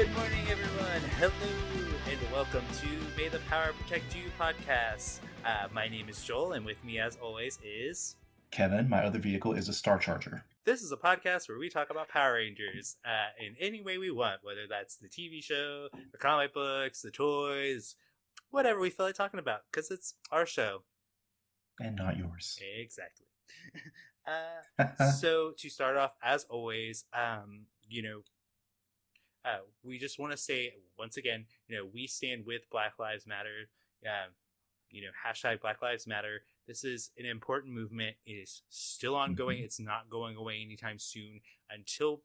Good morning, everyone. Hello, and welcome to May the Power Protect You podcast. Uh, my name is Joel, and with me, as always, is Kevin. My other vehicle is a Star Charger. this is a podcast where we talk about Power Rangers uh, in any way we want, whether that's the TV show, the comic books, the toys, whatever we feel like talking about, because it's our show. And not yours. Exactly. uh, so to start off, as always, um, you know, uh, we just want to say once again, you know, we stand with Black Lives Matter. Um, you know, hashtag Black Lives Matter. This is an important movement. It is still ongoing. Mhm. It's not going away anytime soon until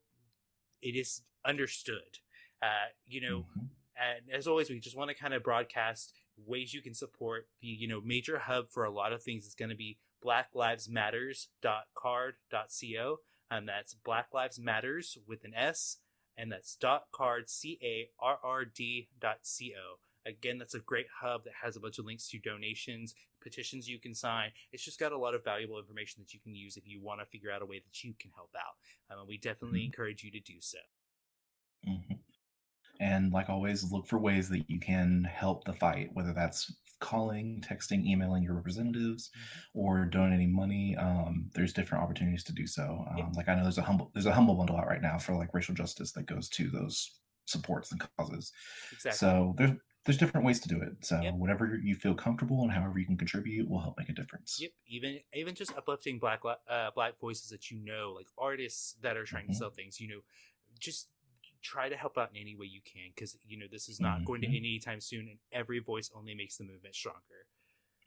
it is understood. Uh, you know, Mhm. and as always we just want to kind of broadcast ways you can support the you know major hub for a lot of things is going to be blacklivesmatters.carrd.co and that's black lives matters with an s and that's dot carrd c-a-r-r-d dot c-o again that's a great hub that has a bunch of links to donations petitions you can sign it's just got a lot of valuable information that you can use if you want to figure out a way that you can help out um, and we definitely Mhm. encourage you to do so Mhm. And like always, look for ways that you can help the fight, whether that's calling, texting, emailing your representatives, or donating money. Um, there's different opportunities to do so. Um. Like I know there's a humble there's a humble bundle out right now for like racial justice that goes to those supports and causes. exactly So there's there's different ways to do it. So Yep. whatever you feel comfortable and however you can contribute will help make a difference. Yep, even even just uplifting black uh, black voices that you know, like artists that are trying to Mhm. sell things. You know, just try to help out in any way you can because you know this is not going to end anytime soon, and every voice only makes the movement stronger.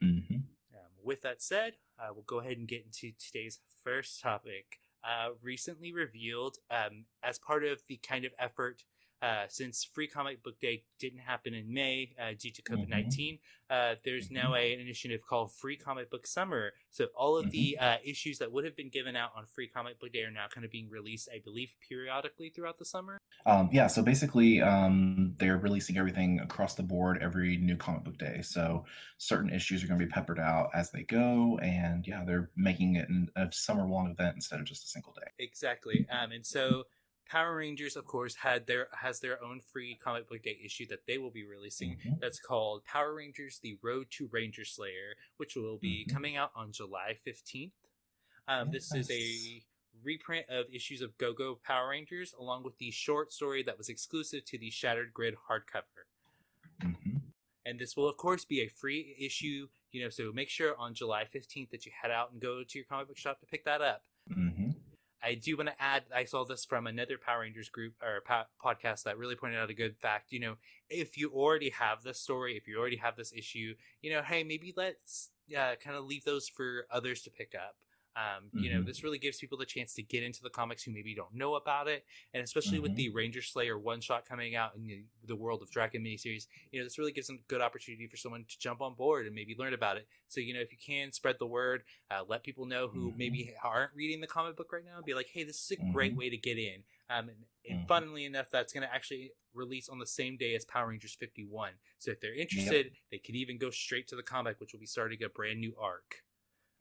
hmm Um, with that said, uh, we'll go ahead and get into today's first topic. Uh, recently revealed um, as part of the kind of effort. Uh, since Free Comic Book Day didn't happen in May uh, due to COVID 19, uh, there's now a, an initiative called Free Comic Book Summer. So all of the uh, issues that would have been given out on Free Comic Book Day are now kind of being released, I believe, periodically throughout the summer. Um, yeah, so basically, um, they're releasing everything across the board every new comic book day. So certain issues are going to be peppered out as they go, and yeah, they're making it an, a summer-long event instead of just a single day. Exactly. Um, and so Power Rangers, of course, had their has their own Free Comic Book Day issue that they will be releasing. Mhm. That's called Power Rangers: The Road to Ranger Slayer, which will be Mhm. coming out on July fifteenth. Um, this is a reprint of issues of Go Go Power Rangers, along with the short story that was exclusive to the Shattered Grid hardcover. Mhm. And this will, of course, be a free issue. You know, so make sure on July fifteenth that you head out and go to your comic book shop to pick that up. I do want to add, I saw this from another Power Rangers group or po- podcast that really pointed out a good fact. You know, if you already have this story, if you already have this issue, you know, hey, maybe let's uh, kind of leave those for others to pick up. Um, You know, Mhm. this really gives people the chance to get into the comics who maybe don't know about it, and especially with Mhm. the Ranger Slayer one shot coming out in the, the World of Drakkon miniseries, you know, this really gives them a good opportunity for someone to jump on board and maybe learn about it. So, you know, if you can spread the word, uh, let people know who Mhm. maybe aren't reading the comic book right now. Be like, hey, this is a great Mhm. way to get in. Um, and, and Mhm. funnily enough, that's going to actually release on the same day as Power Rangers 51. So if they're interested, they could even go straight to the comic, which will be starting a brand new arc.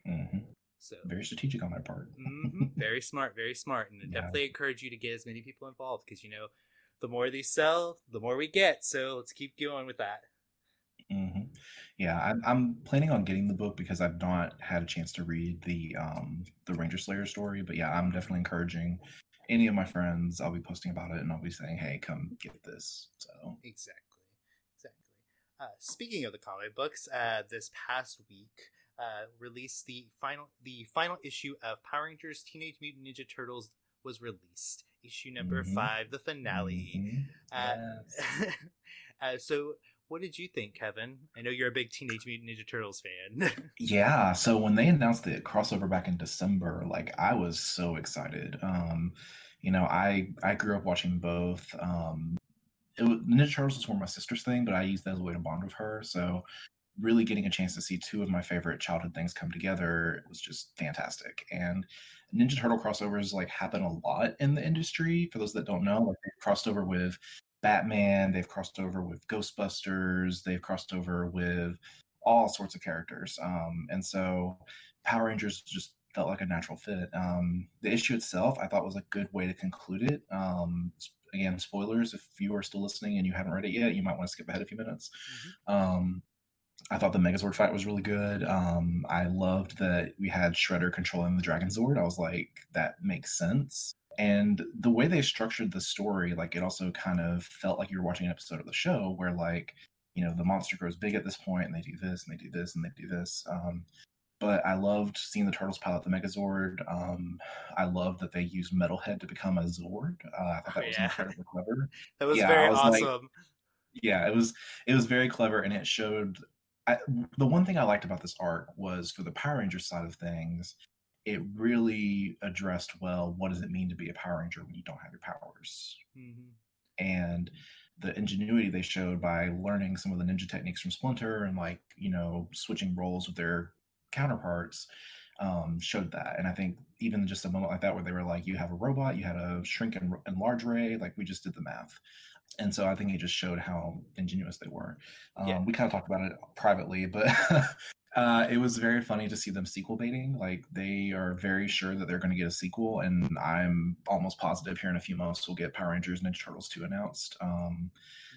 Mhm. So Very strategic on my part. hmm very smart, very smart, and I Yeah. definitely encourage you to get as many people involved because you know, the more these sell, the more we get. So let's keep going with that. hmm Yeah, I'm, I'm planning on getting the book because I've not had a chance to read the um the Ranger Slayer story. But yeah, I'm definitely encouraging any of my friends. I'll be posting about it and I'll be saying, "Hey, come get this." So Exactly. Exactly. Uh, speaking of the comic books, uh, this past week uh, released the final the final issue of Power Rangers Teenage Mutant Ninja Turtles was released. Issue number Mhm. five, the finale. Mhm. Uh, Yes. uh, so, what did you think, Kevin? I know you're a big Teenage Mutant Ninja Turtles fan. Yeah, so when they announced the crossover back in December, like I was so excited. Um, you know, I I grew up watching both. Um, it was, Ninja Turtles was more my sister's thing, but I used that as a way to bond with her. So really getting a chance to see two of my favorite childhood things come together was just fantastic. And Ninja Turtle crossovers like happen a lot in the industry. For those that don't know, like they've crossed over with Batman, they've crossed over with Ghostbusters, they've crossed over with all sorts of characters. Um, and so Power Rangers just felt like a natural fit. Um, the issue itself, I thought, was a good way to conclude it, um, again, spoilers. If you are still listening and you haven't read it yet, you might want to skip ahead a few minutes. Mhm. Um, I thought the Megazord fight was really good. Um, I loved that we had Shredder controlling the Dragon Zord. I was like, that makes sense. And the way they structured the story, like it also kind of felt like you were watching an episode of the show where like, you know, the monster grows big at this point and they do this and they do this and they do this. Um, but I loved seeing the turtles pilot the Megazord. Um, I loved that they used Metalhead to become a Zord. Uh, I thought that was Yeah. incredibly clever That was Yeah, very was like- awesome. yeah it was it was very clever and it showed I, the one thing i liked about this arc was for the power rangers side of things it really addressed well what does it mean to be a power ranger when you don't have your powers? Mhm. and the ingenuity they showed by learning some of the ninja techniques from splinter and like you know switching roles with their counterparts um, showed that. And i think even just a moment like that where they were like you have a robot you had a shrink and enlarge ray like we just did the math and so i think it just showed how ingenious they were um, Yeah. we kind of talked about it privately but uh, it was very funny to see them sequel baiting like they are very sure that they're going to get a sequel and i'm almost positive here in a few months we'll get power rangers ninja turtles 2 announced um,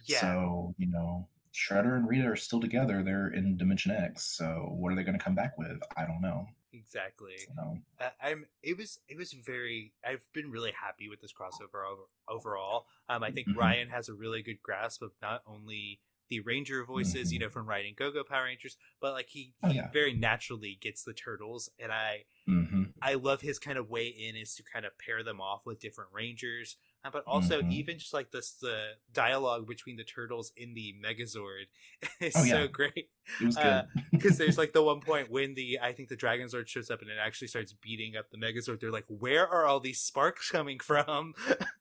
Yeah. so, you know, Shredder and Rita are still together. They're in Dimension X. So, what are they going to come back with? I don't know. Exactly. So, Uh, I'm. It was. It was very. I've been really happy with this crossover over, overall. Um, I think Mhm. Ryan has a really good grasp of not only the Ranger voices, you Mhm. know, from writing Go Go Power Rangers, but like he, Oh, he yeah. very naturally gets the turtles, and I hmm I love his kind of way in is to kind of pair them off with different Rangers, uh, but also Mhm. even just like this the dialogue between the turtles in the Megazord is Oh, so great it was good. Uh, because there's like the one point when the I think the Dragon Zord shows up and it actually starts beating up the Megazord. They're like, where are all these sparks coming from?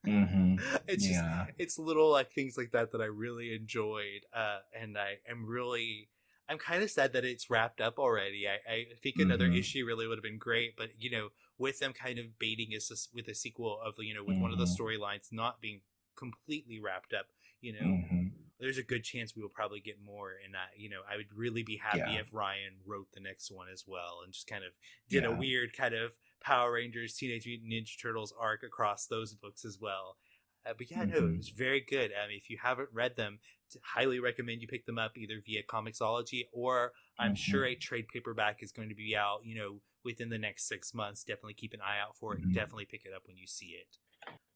hmm it's just Yeah. it's little like things like that that I really enjoyed, uh, and I am really. I'm kind of sad that it's wrapped up already. I, I think another Mhm. issue really would have been great, but you know, with them kind of baiting us with a sequel of you know, with one of the Mhm. storylines not being completely wrapped up, you know, hmm there's a good chance we will probably get more and I, you know i would really be happy Yeah. if ryan wrote the next one as well and just kind of did a weird kind of power rangers teenage mutant ninja turtles arc across those books as well uh, but yeah no it Mhm. was very good um, if you haven't read them highly recommend you pick them up either via comixology or i'm Mhm. sure a trade paperback is going to be out you know within the next six months definitely keep an eye out for it Mhm. definitely pick it up when you see it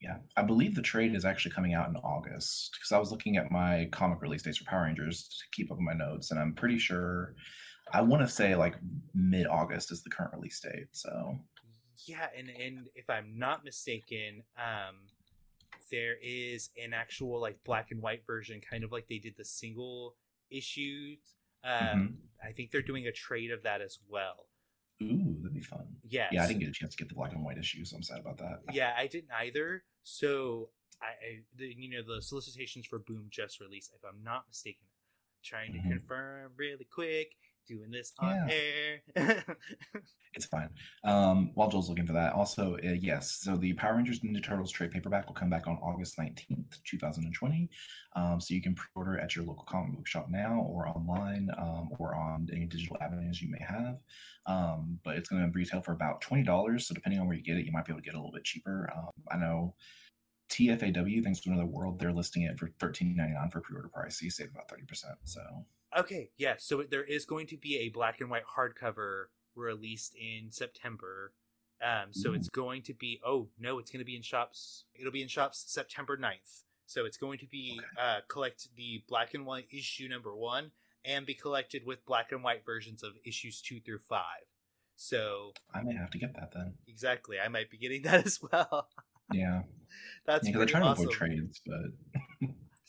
Yeah. I believe the trade is actually coming out in August because I was looking at my comic release dates for Power Rangers to keep up with my notes. And I'm pretty sure, I want to say like mid August is the current release date. So, Yeah, and and if I'm not mistaken, um, there is an actual like black and white version, kind of like they did the single issues. Um, Mhm. I think they're doing a trade of that as well. ooh, that'd be fun. Yes. Yeah, I didn't get a chance to get the black and white issue, So I'm sad about that. Yeah, I didn't either. So I, I the, you know, the solicitations for Boom just released. If I'm not mistaken, I'm trying to Mhm. confirm really quick. Doing this on air. It's fine. Um, while Joel's looking for that, also, uh, yes, so the Power Rangers Ninja Turtles trade paperback will come back on August 19th, 2020. Um, so you can pre order at your local comic book shop now or online um, or on any digital avenues you may have. Um, but it's going to retail for about $20. So depending on where you get it, you might be able to get it a little bit cheaper. Um, I know TFAW, Things From Another World, they're listing it for $13.99 for pre order price. So you save about 30%. So, Okay, yeah. So there is going to be a black and white hardcover released in September. Um, so Ooh. it's going to be. Oh no, it's going to be in shops. It'll be in shops September 9th. So it's going to be uh, collect the black and white issue number one and be collected with black and white versions of issues two through five. So I may have to get that then. exactly, I might be getting that as well. Yeah. That's Because I pretty try to awesome. avoid trades, but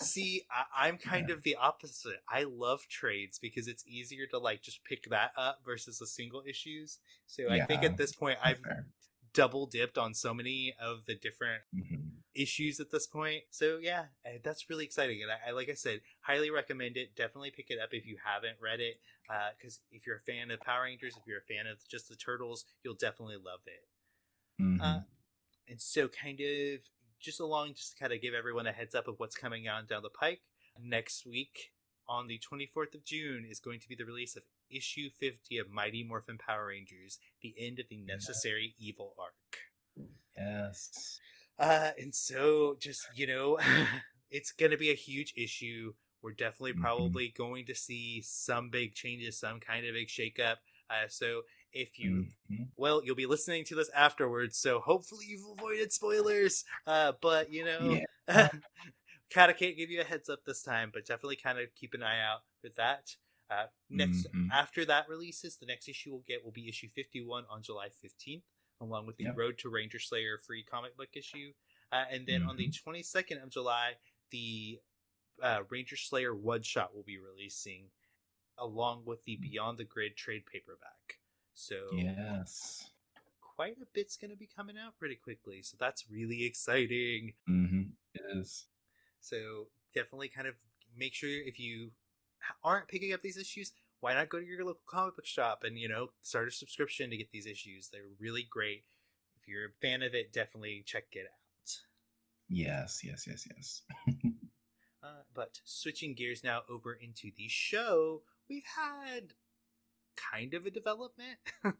See, I, I'm kind of the opposite. I love trades because it's easier to like just pick that up versus the single issues. So I think at this point I've fair. double dipped on so many of the different Mhm. issues at this point. So yeah, eh, that's really exciting. And I, I like I said, highly recommend it. Definitely pick it up if you haven't read it. Because if you're a fan of Power Rangers, if you're a fan of just the Turtles, you'll definitely love it. Mhm. Uh, and so kind of just along just to kind of give everyone a heads up of what's coming on down the pike next week on the 24th of june is going to be the release of issue 50 of mighty morphin power rangers the end of the necessary evil arc yes. Uh, and so just you know, it's gonna be a huge issue. We're definitely Mhm. probably going to see some big changes, some kind of big shakeup. Uh, so if you Mhm. well, you'll be listening to this afterwards, so hopefully you've avoided spoilers. Uh, but you know, Yeah. kind of can't give you a heads up this time, but definitely kind of keep an eye out for that. Uh, next, Mhm. after that releases, the next issue we'll get will be issue 51 on July 15th, along with the Yep. Road to Ranger Slayer free comic book issue. Uh, and then on the Mm-hmm. 22nd of July, the uh, Ranger Slayer one shot will be releasing, along with the Beyond the Grid trade paperback. So Yes. quite a bit's going to be coming out pretty quickly. So that's really exciting. Mm-hmm. Is. So definitely kind of make sure if you aren't picking up these issues, why not go to your local comic book shop and, you know, start a subscription to get these issues? They're really great. If you're a fan of it, definitely check it out. Yes. Yes. Yes. Yes. Uh, but switching gears now over into the show, we've had kind of a development.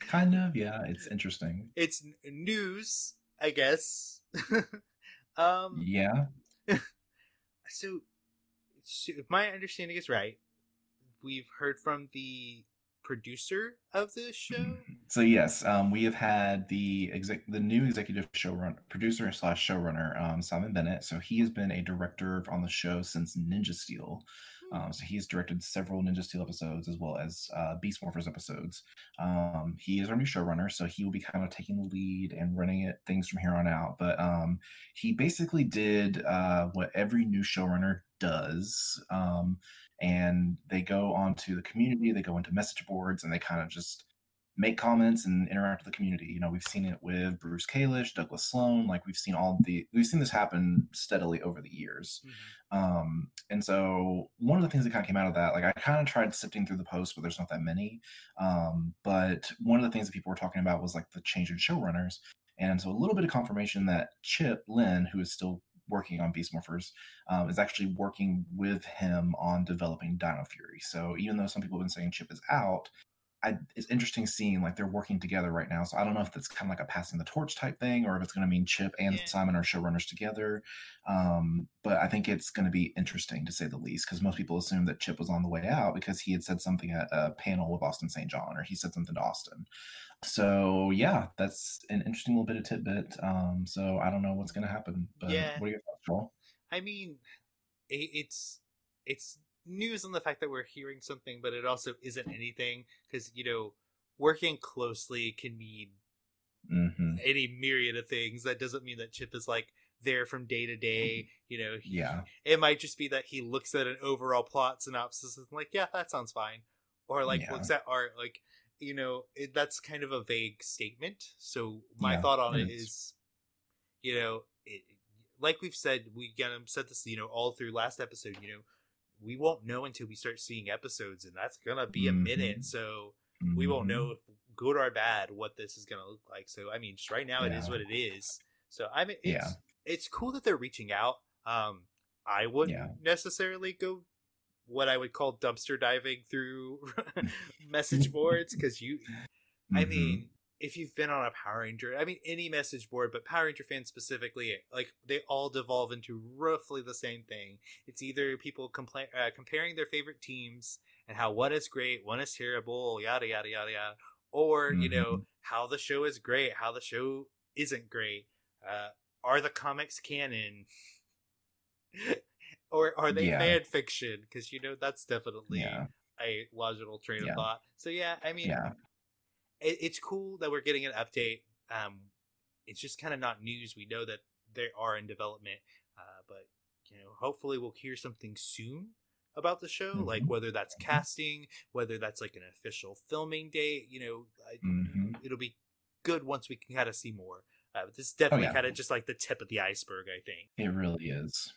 kind of. Yeah. It's interesting. it's news, I guess. um, Yeah. so, so if my understanding is right, we've heard from the producer of the show. So yes, um, we have had the exec, the new executive showrunner, producer slash showrunner, um, Simon Bennett. So he has been a director on the show since Ninja Steel. Um, so he's directed several Ninja Steel episodes as well as uh, Beast Morphers episodes. Um, he is our new showrunner, so he will be kind of taking the lead and running it things from here on out. But um, he basically did uh, what every new showrunner does, um, and they go onto the community, they go into message boards, and they kind of just make comments and interact with the community. You know, we've seen it with Bruce Kalish, Douglas Sloan. Like we've seen all the we've seen this happen steadily over the years. Um, and so one of the things that kind of came out of that, like I kind of tried sifting through the posts, but there's not that many. Um, but one of the things that people were talking about was like the change in showrunners. And so a little bit of confirmation that Chip Lynn, who is still working on Beast Morphers, um, is actually working with him on developing Dino Fury. So even though some people have been saying Chip is out, I, it's interesting seeing like they're working together right now. So I don't know if that's kind of like a passing the torch type thing, or if it's going to mean Chip and Yeah. Simon are showrunners together. Um, but I think it's going to be interesting to say the least, because most people assume that Chip was on the way out because he had said something at a panel with Austin St. John, or he said something to Austin. So yeah, that's an interesting little bit of tidbit. Um, so I don't know what's going to happen. But Yeah. what are your thoughts, Joel? I mean, it, it's it's news on the fact that we're hearing something, but it also isn't anything because you know working closely can mean hmm any myriad of things. That doesn't mean that Chip is like there from day to day. You know, he- Yeah. it might just be that he looks at an overall plot synopsis and like, yeah, that sounds fine, or like Yeah. looks at art like. You know, it, that's kind of a vague statement. So my Yeah, thought on it it is. is, you know, it, like we've said, we kind of said this, you know, all through last episode. You know, we won't know until we start seeing episodes, and that's gonna be a minute. Mhm. So we won't know if good or bad what this is gonna look like. So I mean, just right now it is what it is. So I mean, it's Yeah. it's cool that they're reaching out. Um, I wouldn't Yeah. necessarily go what I would call dumpster diving through message boards because you, I Mhm. mean, if you've been on a Power Ranger, I mean, any message board, but Power Ranger fans specifically, like they all devolve into roughly the same thing. It's either people compla- uh, comparing their favorite teams and how one is great, one is terrible, yada yada yada yada, or you know Mhm. how the show is great, how the show isn't great. Uh, are the comics canon? or are they Yeah. fan fiction? Because you know that's definitely Yeah. a logical train Yeah. of thought. So yeah, I mean, Yeah. It, it's cool that we're getting an update. Um, it's just kind of not news. We know that they are in development, uh, but you know, hopefully we'll hear something soon about the show. Like Mhm. whether that's Mhm. casting, whether that's like an official filming date. You know, I, Mhm. it'll be good once we can kind of see more. Uh, but this is definitely Oh, yeah. kind of just like the tip of the iceberg, I think. It really is.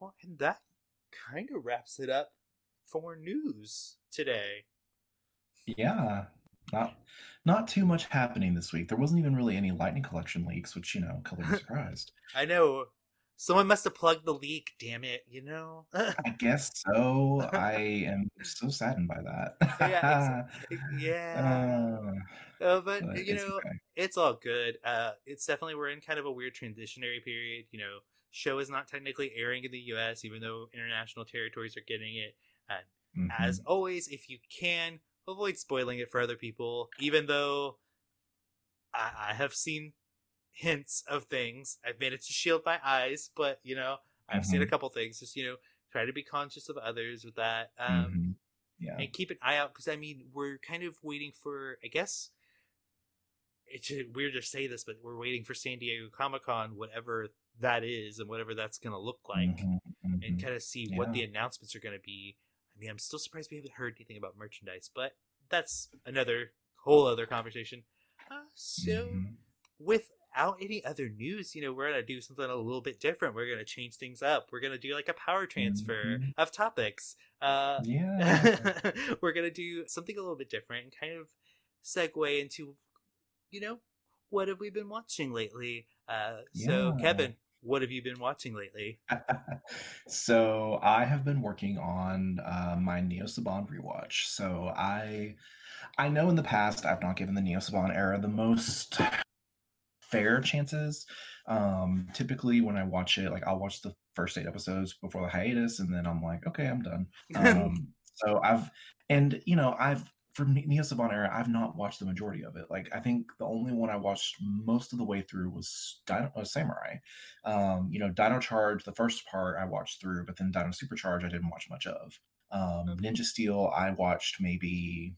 Well, and that kind of wraps it up for news today. Yeah. Not not too much happening this week. There wasn't even really any lightning collection leaks, which you know, color me surprised. I know Someone must have plugged the leak. Damn it! You know. I guess so. I am so saddened by that. yeah. It's, yeah. Uh, uh, but, you know, okay. it's all good. Uh, it's definitely we're in kind of a weird transitionary period. You know, show is not technically airing in the U.S., even though international territories are getting it. And mm-hmm. as always, if you can avoid spoiling it for other people, even though I, I have seen hints of things. I've managed to shield my eyes, but you know, I've mm-hmm. seen a mm-hmm. couple things. Just you know, try to be conscious of others with that. Um, mm-hmm. Yeah, and keep an eye out because I mean, we're kind of waiting for. I guess it's weird to say this, but we're waiting for San Diego Comic Con, whatever that is, and whatever that's going to look like, mm-hmm. and mm-hmm. kind of see yeah. what the announcements are going to be. I mean, I'm still surprised we haven't heard anything about merchandise, but that's another whole other conversation. Uh, so, mm-hmm. without any other news, you know, we're gonna do something a little bit different. We're gonna change things up. We're gonna do like a power transfer mm-hmm. of topics. Uh, yeah, we're gonna do something a little bit different and kind of segue into, you know, what have we been watching lately? Uh, so, yeah. Kevin, what have you been watching lately? so I have been working on uh, my Neo Saban rewatch. So I, I know in the past I've not given the Neo Saban era the most fair chances. Um, typically, when I watch it, like I'll watch the first eight episodes before the hiatus, and then I'm like, okay, I'm done. Um, so I've, and you know, I've for Neo Saban era, I've not watched the majority of it. Like I think the only one I watched most of the way through was Dino uh, Samurai. Um, you know, Dino Charge, the first part I watched through, but then Dino Supercharge I didn't watch much of. Um, Ninja Steel I watched maybe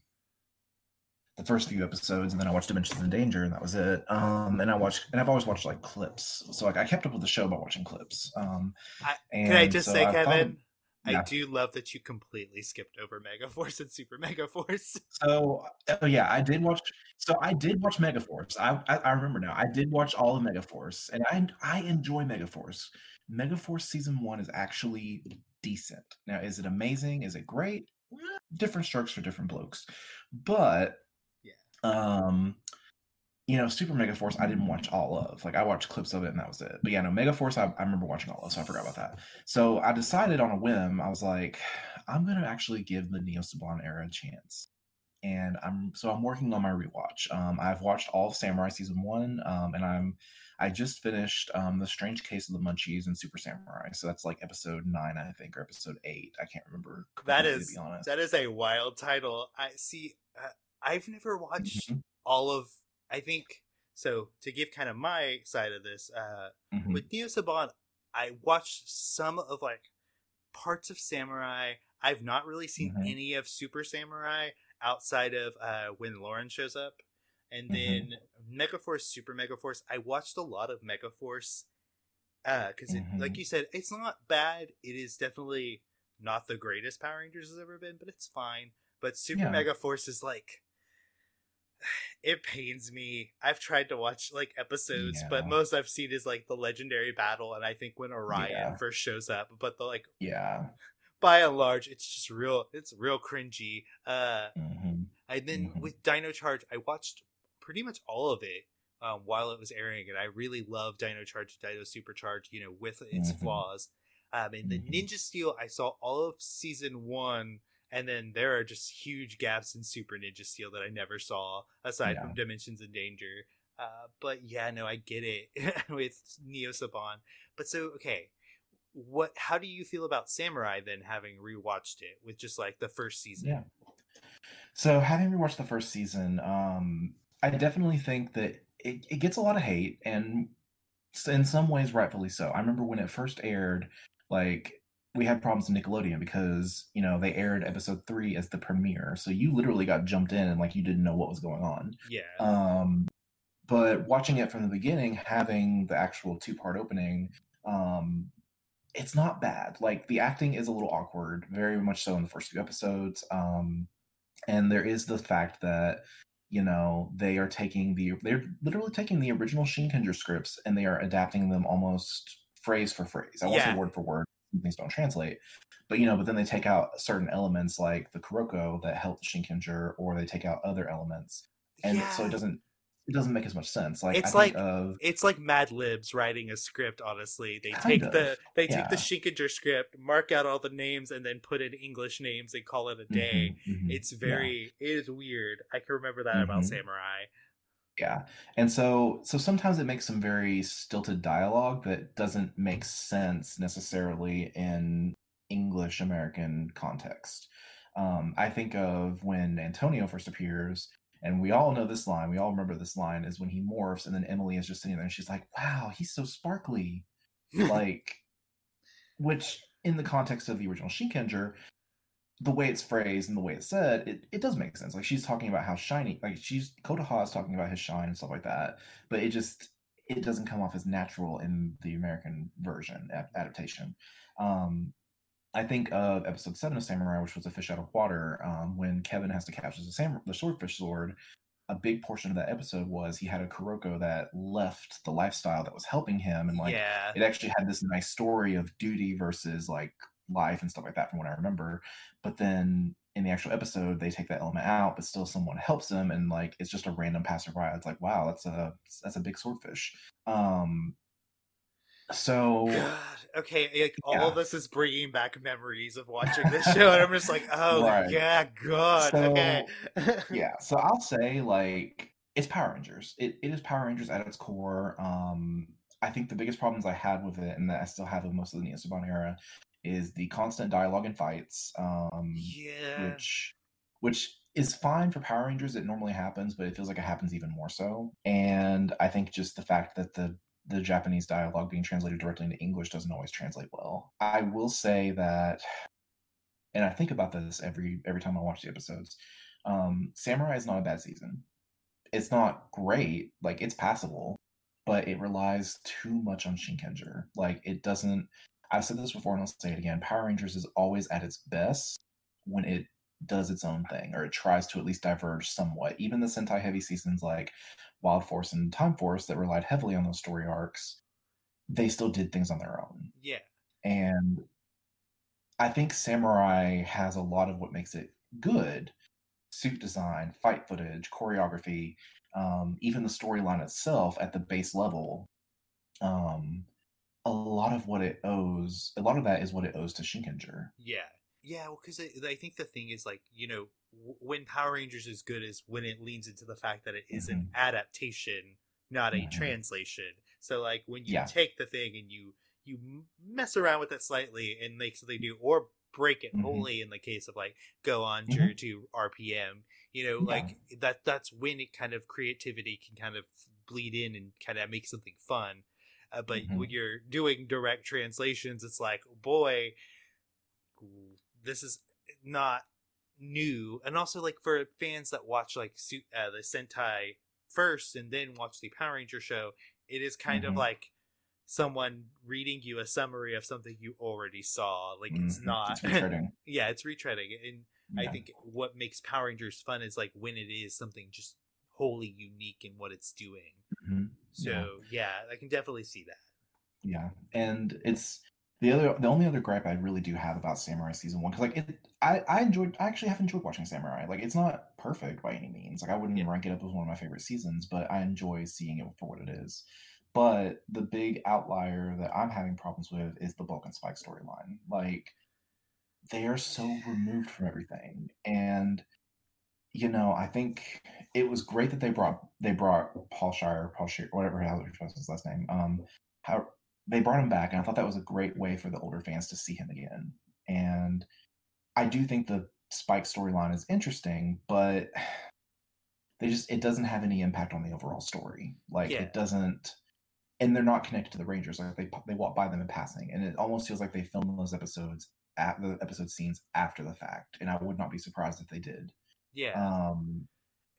the first few episodes, and then I watched Dimensions in Danger, and that was it. Um, and I watched, and I've always watched like clips, so like I kept up with the show by watching clips. Um, I, can I just so say, I Kevin? Yeah. I do love that you completely skipped over Megaforce and Super Megaforce. So, oh yeah, I did watch. So I did watch Megaforce. I, I I remember now. I did watch all of Megaforce, and I I enjoy Megaforce. Megaforce season one is actually decent. Now, is it amazing? Is it great? Different strokes for different blokes, but um, you know, Super Mega Force, I didn't watch all of. Like, I watched clips of it and that was it. But yeah, no, Mega Force, I, I remember watching all of, so I forgot about that. So I decided on a whim, I was like, I'm going to actually give the Neo Saban era a chance. And I'm so I'm working on my rewatch. Um, I've watched all of Samurai season one, um, and I'm I just finished um, the Strange Case of the Munchies and Super Samurai. So that's like episode nine, I think, or episode eight. I can't remember. That is that is a wild title. I see. Uh, I've never watched mm-hmm. all of. I think so. To give kind of my side of this, uh, mm-hmm. with Neo Saban, I watched some of like parts of Samurai. I've not really seen mm-hmm. any of Super Samurai outside of uh, when Lauren shows up, and mm-hmm. then Megaforce, Super Megaforce. I watched a lot of Megaforce because, uh, like mm-hmm. you said, it's not bad. It is definitely not the greatest Power Rangers has ever been, but it's fine. But Super yeah. Megaforce is like it pains me. I've tried to watch like episodes, yeah. but most I've seen is like the legendary battle, and I think when Orion yeah. first shows up. But the like, yeah, by and large, it's just real. It's real cringy. Uh, mm-hmm. and then mm-hmm. with Dino Charge, I watched pretty much all of it um, while it was airing, and I really love Dino Charge, Dino Supercharge. You know, with its mm-hmm. flaws. Um, and the mm-hmm. Ninja Steel, I saw all of season one and then there are just huge gaps in Super Ninja Steel that I never saw aside yeah. from Dimensions in Danger. Uh, but yeah, no, I get it with Neo Saban. But so okay, what? How do you feel about Samurai then, having rewatched it with just like the first season? Yeah. So having rewatched the first season, um, I definitely think that it, it gets a lot of hate, and in some ways, rightfully so. I remember when it first aired, like we had problems with Nickelodeon because you know they aired episode three as the premiere, so you literally got jumped in and like you didn't know what was going on. Yeah. Um, but watching it from the beginning, having the actual two part opening, um, it's not bad. Like the acting is a little awkward, very much so in the first few episodes. Um, and there is the fact that you know they are taking the they're literally taking the original Shinkenger scripts and they are adapting them almost phrase for phrase. I won't say word for word things don't translate. But you know, but then they take out certain elements like the Kuroko that help the Shinkenger, or they take out other elements, and yeah. so it doesn't it doesn't make as much sense. Like It's like- of It's like Mad Libs writing a script. Honestly, they take the of, they take the yeah. Shinkenger script, mark out all the names, and then put in English names and call it a day. Mhm, mhm, It's yeah. very it is weird. I can remember that about Mhm. Samurai. Yeah. And so so sometimes it makes some very stilted dialogue that doesn't make sense necessarily in English American context. Um, I think of when Antonio first appears, and we all know this line, we all remember this line is when he morphs, and then Emily is just sitting there and she's like, Wow, he's so sparkly. like which in the context of the original Shinkenger, the way it's phrased and the way it's said, it, it does make sense. Like she's talking about how shiny, like she's Kotoha is talking about his shine and stuff like that, but it just it doesn't come off as natural in the American version adaptation. Um, I think of episode seven of Samurai, which was a fish out of water, um, when Kevin has to capture the sam- the swordfish sword. A big portion of that episode was he had a Kuroko that left the lifestyle that was helping him, and like yeah, it actually had this nice story of duty versus like life and stuff like that from what I remember. But then in the actual episode, they take that element out, but still someone helps them, and like it's just a random passerby. It's like, wow, that's a that's a big swordfish. Um, so God. Okay, like all Yeah. of this is bringing back memories of watching this show, and I'm just like, oh Right. yeah, God. So, okay. yeah, so I'll say like it's Power Rangers. It it is Power Rangers at its core. Um, I think the biggest problems I had with it, and that I still have with most of the Neo Saban era, is the constant dialogue and fights. Um, yeah. which which is fine for Power Rangers. It normally happens, but it feels like it happens even more so. And I think just the fact that the the Japanese dialogue being translated directly into English doesn't always translate well. I will say that, and I think about this every every time I watch the episodes. Um, Samurai is not a bad season. It's not great, like it's passable, but it relies too much on Shinkenger. Like it doesn't. I've said this before, and I'll say it again. Power Rangers is always at its best when it does its own thing, or it tries to at least diverge somewhat. Even the Sentai heavy seasons like Wild Force and Time Force that relied heavily on those story arcs, they still did things on their own. Yeah. And I think Samurai has a lot of what makes it good suit design, fight footage, choreography, um, even the storyline itself at the base level. Um, a lot of what it owes, a lot of that is what it owes to Shinkenger. Yeah. Yeah, well, because I, I think the thing is like you know w- when Power Rangers is good is when it leans into the fact that it is an adaptation, not a Mhm. translation. So like when you Yeah. take the thing and you you mess around with it slightly and make something new, or break it Mhm. wholly in the case of like go on Mhm. to, to RPM, you know, Yeah. like that that's when it kind of creativity can kind of bleed in and kind of make something fun. Uh, but Mhm. when you're doing direct translations, it's like, boy, this is not new. And also, like for fans that watch like uh, the Sentai first and then watch the Power Ranger show, it is kind of Mhm. like someone reading you a summary of something you already saw. Like it's Mhm. not. It's retreading. yeah, it's retreading. And I think what makes Power Rangers fun is like when it is something just wholly unique in what it's doing. Mhm. So yeah, I can definitely see that. Yeah, and it's the other the only other gripe I really do have about Samurai season one because like it I I enjoyed I actually have enjoyed watching Samurai like it's not perfect by any means like I wouldn't Yeah. rank it up as one of my favorite seasons but I enjoy seeing it for what it is. But the big outlier that I'm having problems with is the Bulk and Spike storyline. Like they are so removed from everything and you know I think it was great that they brought they brought Paul Schrier Paul Schrier whatever how pronounce his last name um how they brought him back and i thought that was a great way for the older fans to see him again. And i do think the spike storyline is interesting but they just it doesn't have any impact on the overall story. Like Yeah. it doesn't and they're not connected to the rangers like they they walk by them in passing and it almost feels like they filmed those episodes at the episode scenes after the fact and i would not be surprised if they did Yeah. um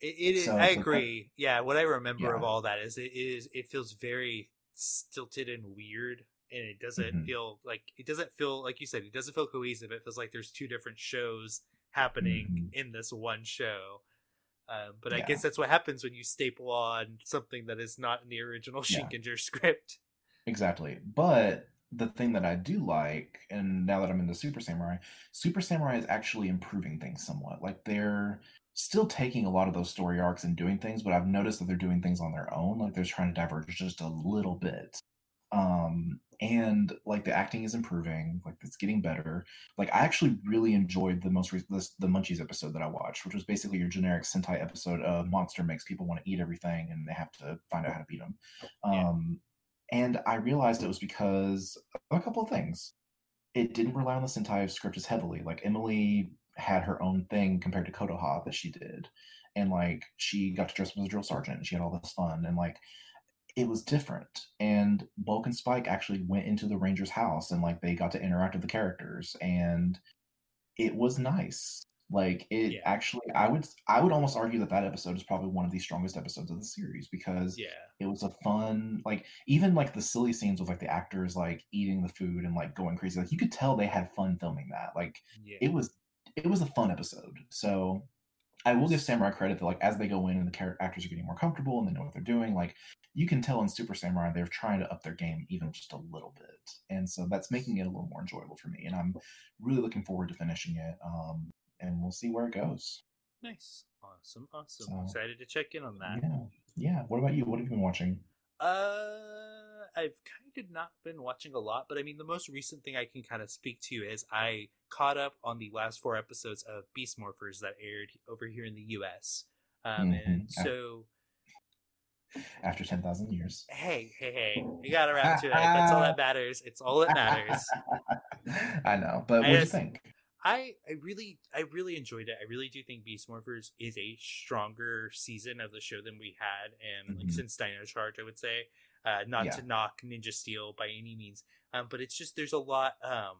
It, it is. So, I but that- agree. yeah, what I remember of all that is it is it feels very stilted and weird, and it doesn't Mhm. feel like it doesn't feel like you said it doesn't feel cohesive. It feels like there's two different shows happening Mhm. in this one show. Um, but I guess that's what happens when you staple on something that is not in the original Yeah. Script. Exactly. But the thing that I do like, and now that I'm into Super Samurai, Super Samurai is actually improving things somewhat. Like they're still taking a lot of those story arcs and doing things, but I've noticed that they're doing things on their own. Like they're trying to diverge just a little bit. Um, and like the acting is improving, like it's getting better. Like I actually really enjoyed the most recent the Munchies episode that I watched, which was basically your generic Sentai episode. A monster makes people want to eat everything, and they have to find out how to beat them. Um, and I realized it was because of a couple of things. It didn't rely on the Sentai script as heavily. Like Emily had her own thing compared to Kotoha that she did. And like she got to dress up as a drill sergeant she had all this fun. And like it was different. And Bulk and Spike actually went into the Ranger's house and like they got to interact with the characters and it was nice. Like it yeah. actually, I would I would almost argue that that episode is probably one of the strongest episodes of the series because yeah, it was a fun like even like the silly scenes with like the actors like eating the food and like going crazy. Like you could tell they had fun filming that. Like yeah. it was it was a fun episode. So I will give Samurai credit that like as they go in and the actors are getting more comfortable and they know what they're doing, like you can tell in Super Samurai they're trying to up their game even just a little bit, and so that's making it a little more enjoyable for me. And I'm really looking forward to finishing it. Um, and we'll see where it goes. Nice, awesome, awesome. So, Excited to check in on that. Yeah, yeah. What about you? What have you been watching? Uh, I've kind of not been watching a lot, but I mean, the most recent thing I can kind of speak to is I caught up on the last four episodes of Beast Morphers that aired over here in the U.S. Um, mm-hmm. and so after 10,000 years. Hey, hey, hey. You got around to it. That's all that matters. It's all that matters. I know. But what do you think? I, I really I really enjoyed it. I really do think Beast Morphers is a stronger season of the show than we had and mm-hmm. like since Dino Charge, I would say. Uh, not yeah. to knock Ninja Steel by any means, um, but it's just there's a lot um,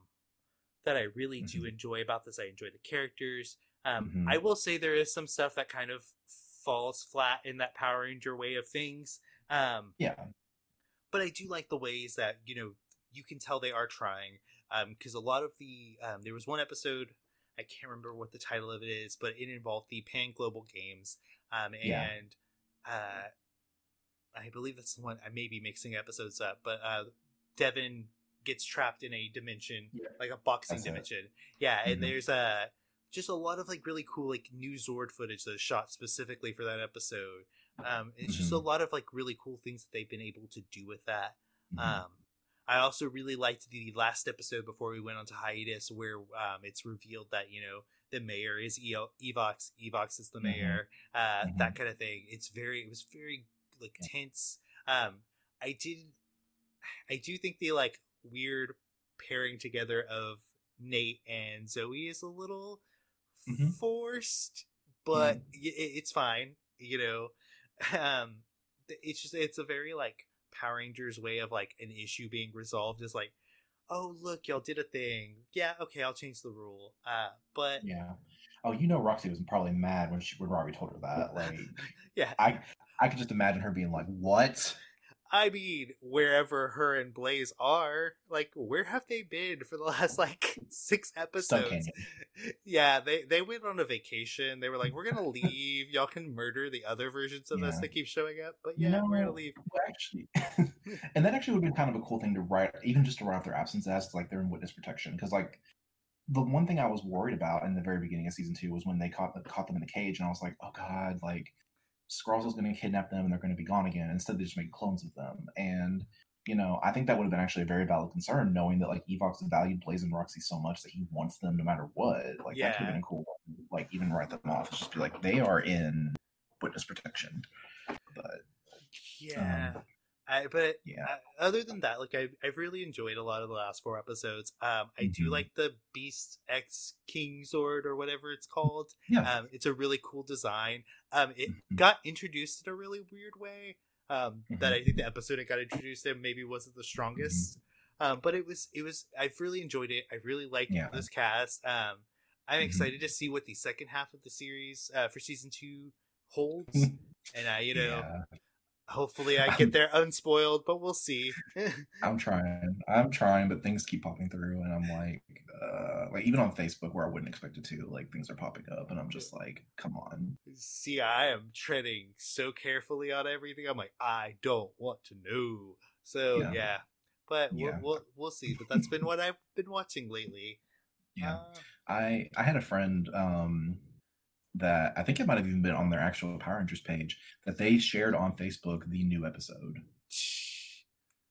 that I really mm-hmm. do enjoy about this. I enjoy the characters. Um, mm-hmm. I will say there is some stuff that kind of falls flat in that Power Ranger way of things. Um, yeah, but I do like the ways that you know you can tell they are trying because um, a lot of the um, there was one episode I can't remember what the title of it is, but it involved the Pan Global Games, um, and yeah. uh, I believe that's the one. I may be mixing episodes up, but uh, Devon gets trapped in a dimension, yeah. like a boxing that's dimension. It. Yeah, and mm-hmm. there's a uh, just a lot of like really cool like new Zord footage that's shot specifically for that episode. Um, it's mm-hmm. just a mm-hmm. lot of like really cool things that they've been able to do with that. Mm-hmm. Um, I also really liked the last episode before we went on to hiatus, where um, it's revealed that you know the mayor is Evox, Evox is the mm-hmm. mayor, uh, mm-hmm. that kind of thing. It's very, it was very like tense. Um, I did, I do think the like weird pairing together of Nate and Zoe is a little mm-hmm. forced, but mm-hmm. it, it's fine. You know, um, it's just it's a very like Power Rangers way of like an issue being resolved is like, oh look, y'all did a thing. Yeah, okay, I'll change the rule. Uh, but yeah. Oh, you know, Roxy was probably mad when she when Robbie told her that. Like, yeah, I I could just imagine her being like, "What? I mean, wherever her and Blaze are, like, where have they been for the last like six episodes? Yeah, they they went on a vacation. They were like, "We're gonna leave. Y'all can murder the other versions of yeah. us that keep showing up." But yeah, no, we're gonna leave. Actually, and that actually would be kind of a cool thing to write, even just to write off their absence as like they're in witness protection. Because like the one thing I was worried about in the very beginning of season two was when they caught caught them in the cage, and I was like, "Oh God!" Like Scrozzle is going to kidnap them and they're going to be gone again. Instead, they just make clones of them. And, you know, I think that would have been actually a very valid concern, knowing that, like, Evox valued Blaze and Roxy so much that he wants them no matter what. Like, yeah. that could have been cool. Like, even write them off. Just be like, they are in witness protection. But, yeah. Um, I, but yeah. Uh, other than that, like I, I've really enjoyed a lot of the last four episodes. Um, I mm-hmm. do like the Beast X King Zord or whatever it's called. Yeah. Um, it's a really cool design. Um, it mm-hmm. got introduced in a really weird way. Um, mm-hmm. that I think the episode it got introduced in maybe wasn't the strongest. Mm-hmm. Um, but it was, it was. I've really enjoyed it. I really like yeah. this cast. Um, I'm mm-hmm. excited to see what the second half of the series uh, for season two holds. and I, you know. Yeah hopefully I get there unspoiled, but we'll see. I'm trying. I'm trying, but things keep popping through, and I'm like, uh, like even on Facebook where I wouldn't expect it to, like things are popping up, and I'm just like, come on. See, I am treading so carefully on everything. I'm like, I don't want to know. So yeah, yeah. but yeah. We'll, we'll, we'll see. But that's been what I've been watching lately. Yeah, uh, I I had a friend. um that I think it might have even been on their actual Power Rangers page that they shared on Facebook the new episode.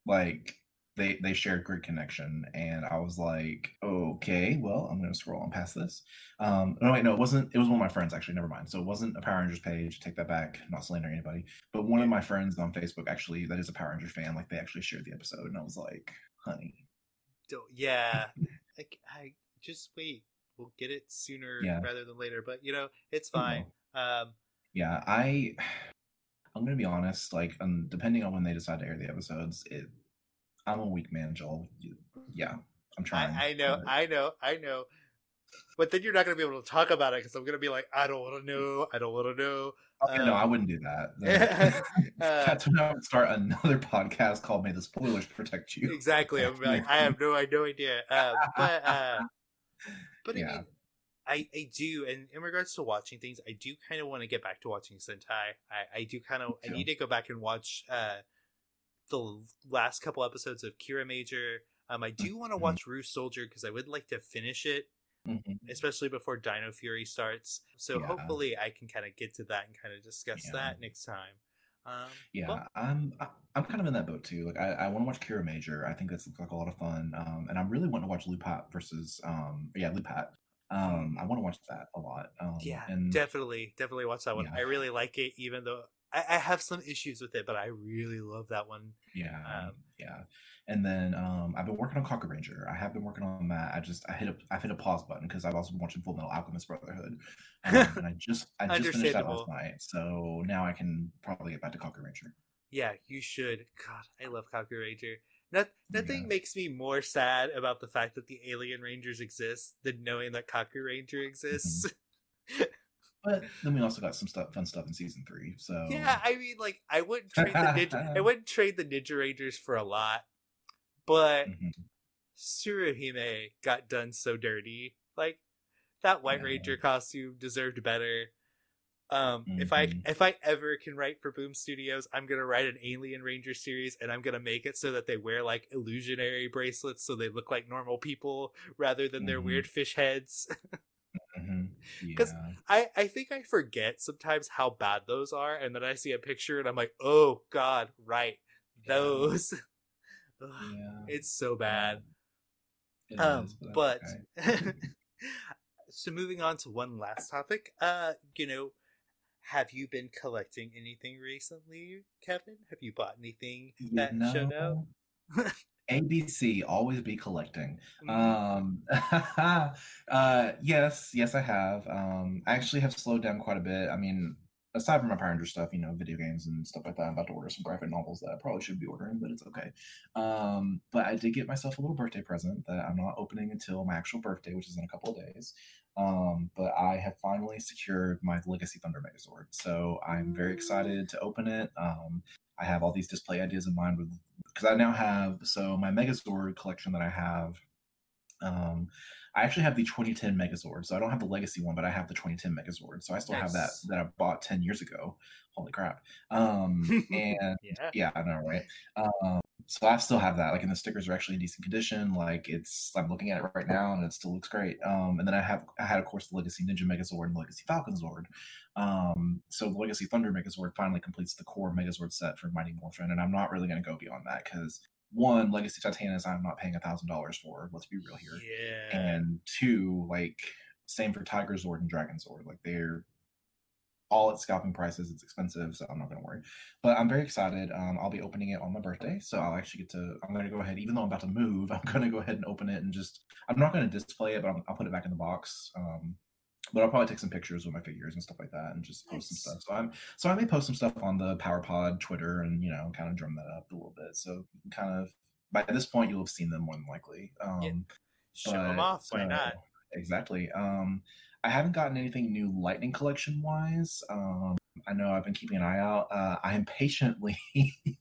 Like they they shared Grid Connection, and I was like, okay, well, I'm gonna scroll on past this. Um, no, wait, no, it wasn't. It was one of my friends actually. Never mind. So it wasn't a Power Rangers page. Take that back. Not slandering anybody, but one of my friends on Facebook actually that is a Power Rangers fan. Like they actually shared the episode, and I was like, honey, yeah, I, I just wait. We'll get it sooner Yeah. rather than later. But you know, it's fine. Um, yeah, I. I'm gonna be honest. Like, um, depending on when they decide to air the episodes, it. I'm a weak man, Joel. Yeah, I'm trying. I, I know, but- I know, I know. But then you're not to be able to talk about it because I'm to be like, I don't want to know. I don't want to know. Okay, no, I um, wouldn't do that. Uh, That's when I would start another podcast called "May the Spoilers Protect You." Exactly. I'm like, I have no, I no idea. Um, but, uh, but I mean, I, I do, and in regards to watching things, I do kind of want to get back to watching Sentai. I, I do kind of, I need to go back and watch uh, the last couple episodes of Kiramager. Um, I do want to Mhm. watch Ryusoulger because I would like to finish it, Mhm. especially before Dino Fury starts. So Yeah. hopefully, I can kind of get to that and kind of discuss Yeah. that next time. Um, Yeah, well, I'm I- I'm kind of in that boat too. Like I, I want to watch Kiramager. I think that's looks like a lot of fun. Um, and I'm really wanting to watch Lupat versus um yeah Lupat. Um, I want to watch that a lot. Um, yeah, and definitely, definitely watch that one. Yeah. I really like it, even though I, I have some issues with it, but I really love that one. yeah, um, yeah. And then um, I've been working on Kaku Ranger. I have been working on that. I just I hit a I've hit a pause button because I've also been watching Fullmetal Alchemist Brotherhood. Um, and I just I just finished that last night, so now I can probably get back to Kaku Ranger. Yeah, you should. God, I love Kaku Ranger. Not, nothing Yeah. makes me more sad about the fact that the Alien Rangers exist than knowing that Kaku Ranger exists. But then we also got some stuff, fun stuff in season three. So Yeah, I mean, like, I wouldn't trade the ninja. I wouldn't trade the Ninja Rangers for a lot, but Mhm. Tsuruhime got done so dirty. Like that White Yeah. Ranger costume deserved better. Um, if I Mhm. if I ever can write for Boom Studios, I'm gonna write an Alien Ranger series, and I'm gonna make it so that they wear like illusionary bracelets, so they look like normal people rather than their Mhm. weird fish heads. Mhm. 'Cause Yeah. I I think I forget sometimes how bad those are, and then I see a picture and I'm like, oh god, right, Yeah. those. Ugh, Yeah. It's so bad. It um, is, that's but okay. so moving on to one last topic, uh, you know, have you been collecting anything recently, Kevin? Have you bought anything that showed up? ABC always be collecting. Mhm. Um, uh, yes, yes, I have. Um, I actually have slowed down quite a bit. I mean, aside from my Power Ranger stuff, you know, video games and stuff like that, I'm about to order some graphic novels that I probably should be ordering, but it's okay. Um, but I did get myself a little birthday present that I'm not opening until my actual birthday, which is in a couple of days. Um, but I have finally secured my Legacy Thunder Megazord, so I'm very excited to open it. Um, I have all these display ideas in mind with because I now have so my Megazord collection that I have. Um, I actually have the 2010 Megazord, so I don't have the Legacy one, but I have the 2010 Megazord, so I still have that that I bought 10 years ago. Holy crap! Um, and yeah. yeah, I know, right? Um, so I still have that. Like, and the stickers are actually in decent condition. Like, it's I'm looking at it right now, and it still looks great. Um, and then I have I had, of course, the Legacy Ninja Megazord and the Legacy Falcon Zord. Um, so the Legacy Thunder Megazord finally completes the core Megazord set for Mighty Morphin, and I'm not really going to go beyond that because one, Legacy Titanus, I'm not paying a thousand dollars for. Let's be real here. Yeah. And two, like same for Tiger Zord and Dragon Zord. Like they're all at scalping prices. It's expensive, so I'm not going to worry. But I'm very excited. Um, I'll be opening it on my birthday, so I'll actually get to. I'm going to go ahead, even though I'm about to move. I'm going to go ahead and open it and just. I'm not going to display it, but I'm, I'll put it back in the box. Um, but I'll probably take some pictures with my figures and stuff like that, and just post some stuff. So I'm so I may post some stuff on the PowerPod Twitter, and you know, kind of drum that up a little bit. So kind of by this point you'll have seen them more than likely. Um, Yeah. Show them but, off. Why not? Exactly. Um, I haven't gotten anything new Lightning Collection wise. Um, I know I've been keeping an eye out. Uh, I am patiently,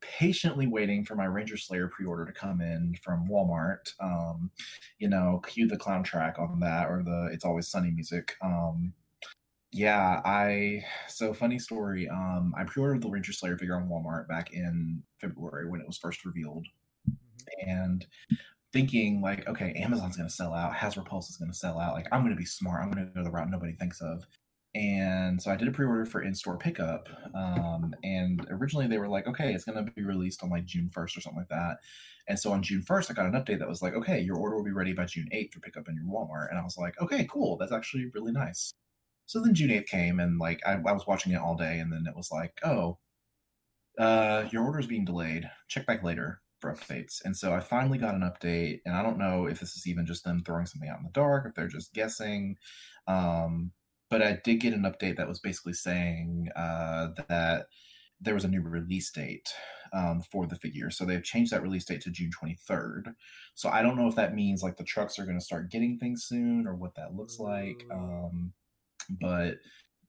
patiently waiting for my Ranger Slayer pre-order to come in from Walmart. Um, you know, cue the clown track on that or the "It's Always Sunny" music. Um, yeah, I so funny story. Um, I pre-ordered the Ranger Slayer figure on Walmart back in February when it was first revealed Mhm. and thinking like, okay, Amazon's going to sell out, Hasbro Pulse is going to sell out. Like, I'm going to be smart. I'm going to go the route nobody thinks of. and so I did a pre-order for in-store pickup. Um, and originally they were like, okay, it's going to be released on like June 1st or something like that. And so on June 1st, I got an update that was like, okay, your order will be ready by June 8th for pickup in your Walmart. And I was like, okay, cool. That's actually really nice. So then June 8th came and like I, I was watching it all day and then it was like, oh, uh, your order is being delayed. Check back later for updates. And so I finally got an update, and I don't know if this is even just them throwing something out in the dark, if they're just guessing. Um, but I did get an update that was basically saying uh, that there was a new release date um, for the figure. So they've changed that release date to June 23rd. So I don't know if that means like the trucks are going to start getting things soon or what that looks like. Um, but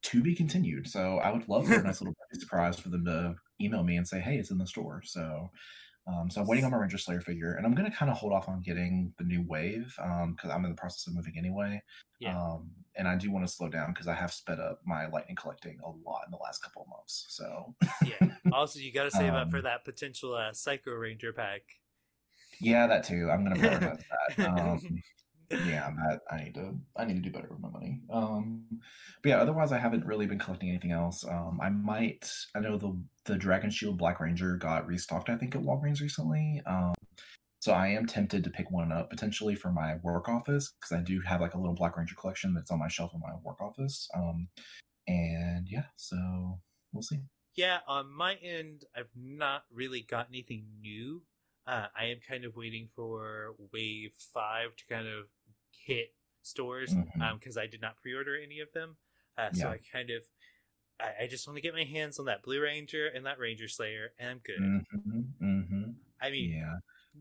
to be continued. So I would love for a nice little surprise for them to email me and say, hey, it's in the store. So um, so I'm waiting on my Ranger Slayer figure, and I'm gonna kind of hold off on getting the new wave because um, I'm in the process of moving anyway. Yeah. Um, and I do want to slow down because I have sped up my lightning collecting a lot in the last couple of months. So yeah. Also, you got to save up for um that potential uh, Psycho Ranger pack. Yeah, that too. I'm gonna prioritize that. Yeah, that I need to I need to do better with my money. Um, but yeah, otherwise I haven't really been collecting anything else. Um, I might I know the the Dragon Shield Black Ranger got restocked I think at Walgreens recently. Um, so I am tempted to pick one up potentially for my work office because I do have like a little Black Ranger collection that's on my shelf in my work office. Um, and yeah, so we'll see. Yeah, on my end, I've not really got anything new. Uh, I am kind of waiting for Wave Five to kind of hit stores because mm-hmm. um, I did not pre-order any of them. Uh, so yeah. I kind of I, I, just want to get my hands on that Blue Ranger and that Ranger Slayer, and I'm good. Mm-hmm. Mm-hmm. I mean, yeah.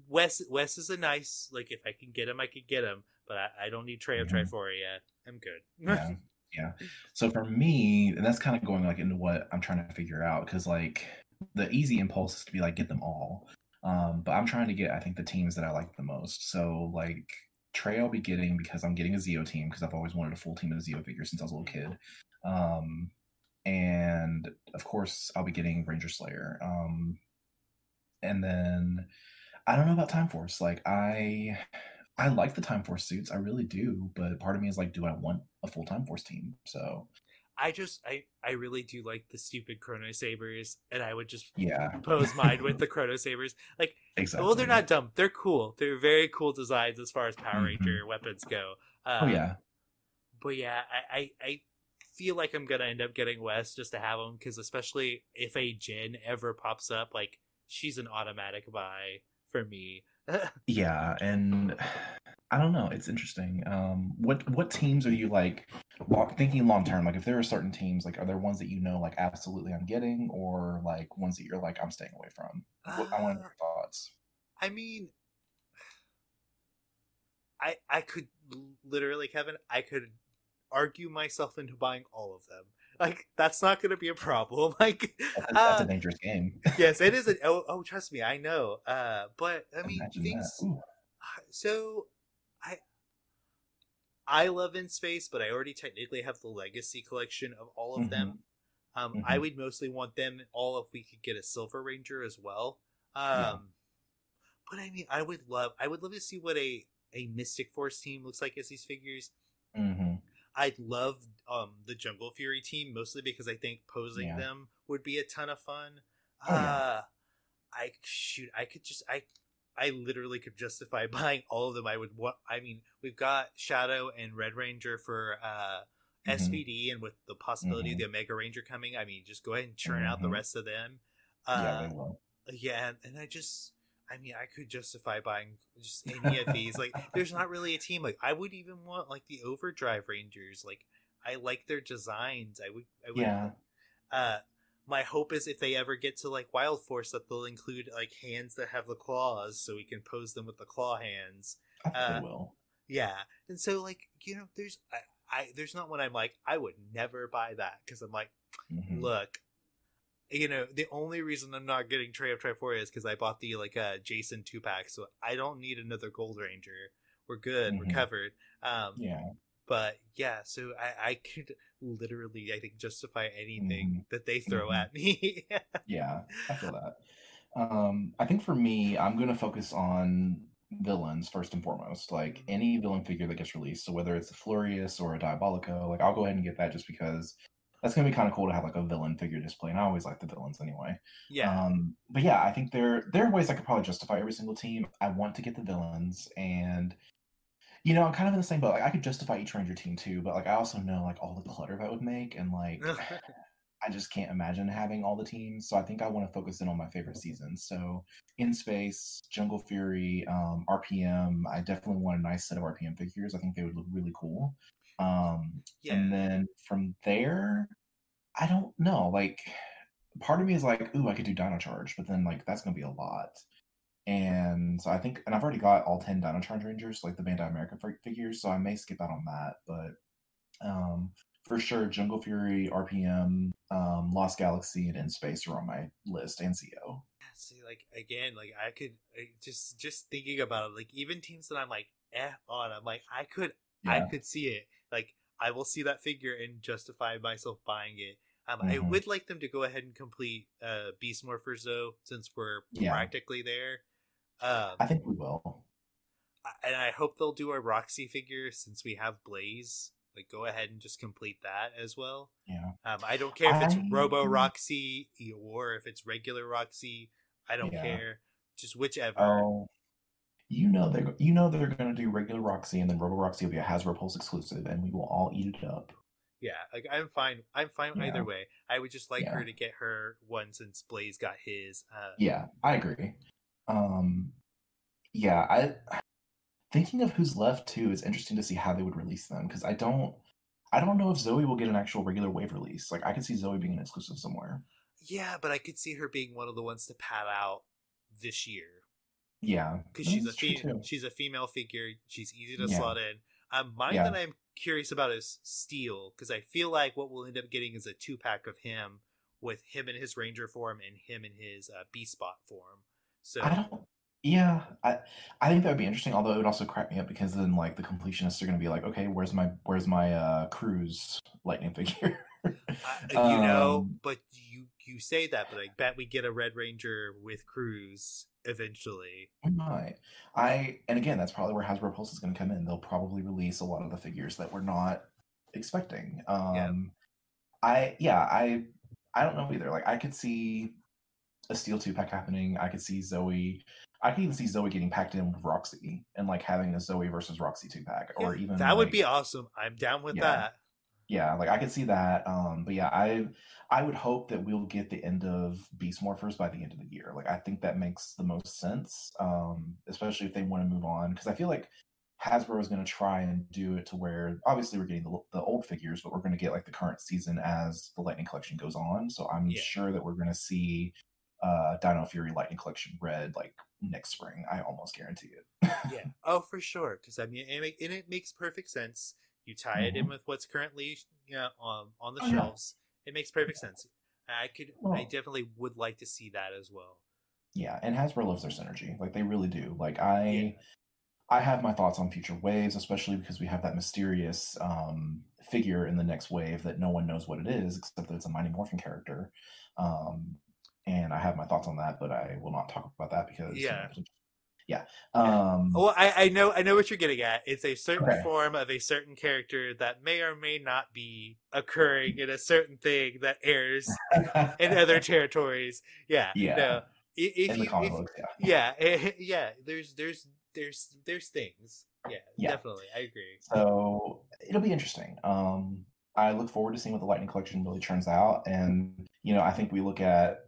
Wes Wes is a nice like if I can get him, I could get him, but I, I don't need Trey of mm-hmm. Triforia. I'm good. yeah. Yeah. So for me, and that's kind of going like into what I'm trying to figure out because like the easy impulse is to be like get them all. Um, but I'm trying to get I think the teams that I like the most. So like Trey I'll be getting because I'm getting a Zeo team because I've always wanted a full team of Zeo figures since I was a little kid. Um, and of course I'll be getting Ranger Slayer. Um, and then I don't know about Time Force. Like I I like the Time Force suits, I really do, but part of me is like, do I want a full Time Force team? So I just I I really do like the stupid Chrono Sabers, and I would just yeah pose mine with the Chrono Sabers. Like exactly. Well, they're not dumb. They're cool. They're very cool designs as far as Power mm-hmm. Ranger weapons go. Oh, um, oh yeah. But yeah, I, I I feel like I'm gonna end up getting Wes just to have them because especially if a Jen ever pops up, like she's an automatic buy for me. yeah, and I don't know. It's interesting. Um, what what teams are you like thinking long term? Like, if there are certain teams, like, are there ones that you know, like, absolutely I'm getting, or like ones that you're like I'm staying away from? What, uh, I want your thoughts. I mean, I I could literally, Kevin, I could argue myself into buying all of them. Like that's not going to be a problem. Like that's, that's uh, a dangerous game. yes, it is. A, oh, oh, trust me, I know. Uh, but I mean, Imagine things. So I love in space, but I already technically have the legacy collection of all of mm-hmm. them. Um, mm-hmm. I would mostly want them all if we could get a Silver Ranger as well. Um, yeah. but I mean, I would love, I would love to see what a a Mystic Force team looks like as these figures. Mm-hmm. I'd love um, the Jungle Fury team mostly because I think posing yeah. them would be a ton of fun. Oh, yeah. uh, I shoot, I could just I I literally could justify buying all of them. I would want. I mean, we've got Shadow and Red Ranger for uh, mm-hmm. SPD, and with the possibility mm-hmm. of the Omega Ranger coming, I mean, just go ahead and churn mm-hmm. out the mm-hmm. rest of them. Uh, yeah, they will. Yeah, and, and I just, I mean, I could justify buying just any of these. Like, there's not really a team. Like, I would even want like the Overdrive Rangers. Like, I like their designs. I would, I would. Yeah. Uh, my hope is if they ever get to like Wild Force that they'll include like hands that have the claws, so we can pose them with the claw hands. I uh, will. Yeah, and so like you know, there's I, I there's not one I'm like I would never buy that because I'm like, mm-hmm. look, you know, the only reason I'm not getting Trey of Triforia is because I bought the like uh Jason two pack, so I don't need another Gold Ranger. We're good. Mm-hmm. We're covered. Um, yeah but yeah so i i could literally i think justify anything mm-hmm. that they throw mm-hmm. at me yeah i feel that um i think for me i'm gonna focus on villains first and foremost. Like any villain figure that gets released, so whether it's a Flurious or a Diabolico, like I'll go ahead and get that just because that's gonna be kind of cool to have like a villain figure display. And I always like the villains anyway. Yeah. Um, but yeah, I think there there are ways I could probably justify every single team. I want to get the villains, and you know, I'm kind of in the same boat. Like I could justify each Ranger team too, but like I also know like all the clutter that would make, and like I just can't imagine having all the teams. So I think I want to focus in on my favorite seasons. So in space, Jungle Fury, um, RPM. I definitely want a nice set of RPM figures. I think they would look really cool. Um, Yeah. And then from there, I don't know. Like, part of me is like, ooh, I could do Dino Charge, but then like that's gonna be a lot. And so I think, and I've already got all ten Dino Charge Rangers, like the Bandai America figures, so I may skip out on that. But um, for sure, Jungle Fury, RPM, um, Lost Galaxy, and In Space are on my list, and Zeo. See, like again, like I could I just just thinking about it, like even teams that I'm like eh on, I'm like I could I could see it. Like I will see that figure and justify myself buying it. Um, I Mhm. would like them to go ahead and complete uh Beast Morphers though, since we're Yeah. practically there. Um, I think we will. And I hope they'll do a Roxy figure since we have Blaze. Like, go ahead and just complete that as well. Yeah. Um, I don't care if it's I- Robo Roxy or if it's regular Roxy. I don't Yeah. care. Just whichever. Oh, you know they're you know they're gonna do regular Roxy, and then Robo Roxy will be a Hasbro Pulse exclusive, and we will all eat it up. Yeah, like I'm fine. I'm fine Yeah. either way. I would just like Yeah. her to get her one since Blaze got his. Uh, Yeah, I agree. Um, yeah, I thinking of who's left too. It's interesting to see how they would release them because I don't, I don't know if Zoe will get an actual regular wave release. Like I could see Zoe being an exclusive somewhere. yeah, but I could see her being one of the ones to pad out this year. Yeah, because she's a fe- she's a female figure. She's easy to Yeah. slot in. Um, mine Yeah. that I'm curious about is Steel because I feel like what we'll end up getting is a two pack of him with him in his Ranger form and him in his uh, B spot form. So I don't. Yeah, I I think that would be interesting. Although it would also crack me up because then like the completionists are gonna be like, okay, where's my where's my uh cruise lightning figure? You know, Um, but you you say that, but I bet we get a Red Ranger with Cruise eventually. We might. I and again, that's probably where Hasbro Pulse is going to come in. They'll probably release a lot of the figures that we're not expecting. Um Yeah. I yeah, I I don't know either. Like I could see a Steel two pack happening. I could see Zoe. I could even see Zoe getting packed in with Roxy and like having a Zoe versus Roxy two pack, or Yeah, even that would be awesome. I'm down with Yeah. that. yeah, like I could see that. Um, but yeah, I I would hope that we'll get the end of Beast Morphers by the end of the year. Like I think that makes the most sense. Um, especially if they want to move on, because I feel like Hasbro is going to try and do it to where obviously we're getting the, the old figures, but we're going to get like the current season as the Lightning Collection goes on. So I'm Yeah. sure that we're going to see uh Dino Fury Lightning Collection Red like next spring. I almost guarantee it. yeah. Oh, for sure. Because I mean, it, and it makes perfect sense. You tie it in with what's currently you know, um, on the Mm-hmm. Oh, yeah. shelves. It makes perfect sense. I could, I definitely would like to see that as well. Yeah, and Hasbro loves their synergy. Like they really do. Like I Yeah. I have my thoughts on future waves, especially because we have that mysterious um figure in the next wave that no one knows what it is, except that it's a Mighty Morphin character. Um and I have my thoughts on that, but I will not talk about that because Yeah. yeah. Um Well, I, I know, I know what you're getting at. It's a certain Okay. form of a certain character that may or may not be occurring in a certain thing that airs in other territories. Yeah. Yeah. No. If the you, if, books, yeah. yeah, eh, yeah. There's, there's, there's, there's things. Yeah, Yeah. definitely. I agree. So it'll be interesting. Um, I look forward to seeing what the Lightning Collection really turns out, and you know, I think we look at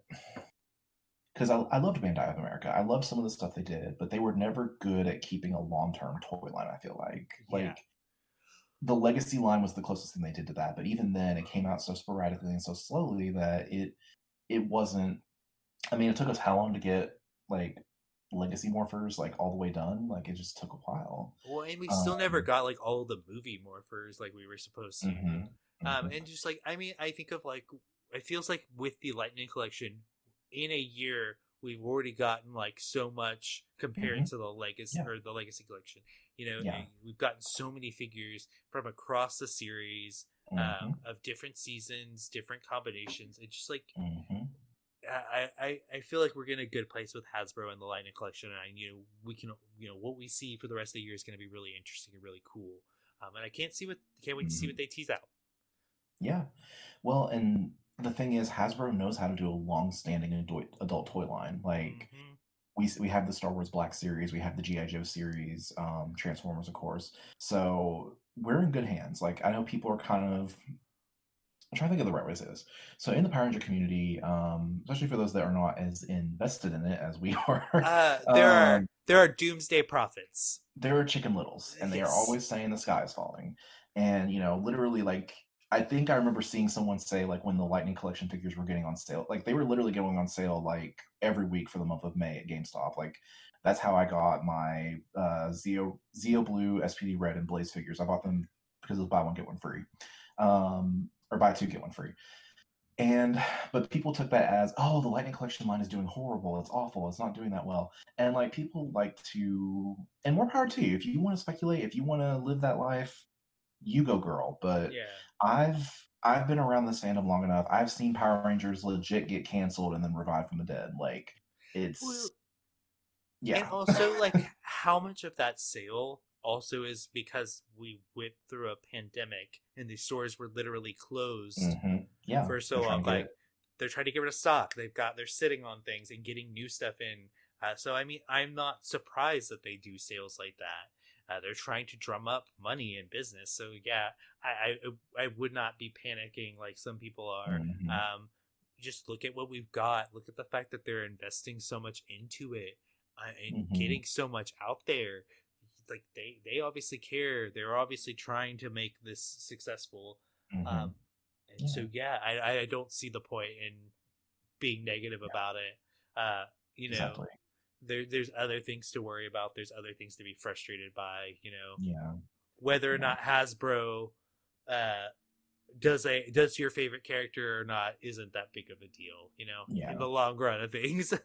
because I, I loved Bandai of America. I loved some of the stuff they did, but they were never good at keeping a long term toy line. I feel like like Yeah. the Legacy line was the closest thing they did to that, but even then, it came out so sporadically and so slowly that it it wasn't. I mean, it took us how long to get like Legacy Morphers like all the way done? Like it just took a while. Well, and we still never Um, got like all the movie morphers like we were supposed to. Mhm, Um, mhm. and just like I mean, I think of like it feels like with the Lightning Collection, in a year we've already gotten like so much compared to the legacy Mm-hmm. Yeah. or the Legacy Collection. You know, Yeah. we've gotten so many figures from across the series Mhm, um, of different seasons, different combinations. It's just like mhm. I, I I feel like we're in a good place with Hasbro and the Lightning Collection, and I, you know we can you know what we see for the rest of the year is going to be really interesting and really cool. Um, and I can't see what can't wait to see Mhm. what they tease out. Yeah. Well, and the thing is, Hasbro knows how to do a long-standing adult, adult toy line. Like Mhm. we we have the Star Wars Black series, we have the GI Joe series, um, Transformers, of course. So we're in good hands. Like I know people are kind of. I'm trying to think of the right way to say this. So in the Power Ranger community, um, especially for those that are not as invested in it as we are, Uh, there are um, there are doomsday prophets. there are chicken littles and they are always saying the sky is falling and you know literally like i think i remember seeing someone say like when the lightning collection figures were getting on sale like they were literally going on sale like every week for the month of may at gamestop. Like that's how i got my uh zeo zeo blue spd red and blaze figures. I bought them because it was buy one get one free. Um or buy two get one free. And but people took that as oh the lightning collection line is doing horrible. It's awful. It's not doing that well. And like people like to and more power to you. If you want to speculate if you want to live that life you go girl. But Yeah. I've i've been around this fandom long enough i've seen power rangers legit get canceled and then revived from the dead like it's Well, yeah And also, like, how much of that sale also is because we went through a pandemic and the stores were literally closed Mhm. yeah for so long. Like, they're trying to get rid of stock. They've got they're sitting on things and getting new stuff in. Uh, so I mean, I'm not surprised that they do sales like that. Uh, they're trying to drum up money in business. So yeah, I I, I would not be panicking like some people are. Mhm. Um, just look at what we've got. Look at the fact that they're investing so much into it uh, and Mhm. getting so much out there. Like they they obviously care. They're obviously trying to make this successful. Mhm. Um, and so yeah, I I don't see the point in being negative about it. Uh, you know, exactly there there's other things to worry about. There's other things to be frustrated by. You know, yeah whether or not Hasbro uh does a does your favorite character or not isn't that big of a deal, you know, Yeah. in the long run of things.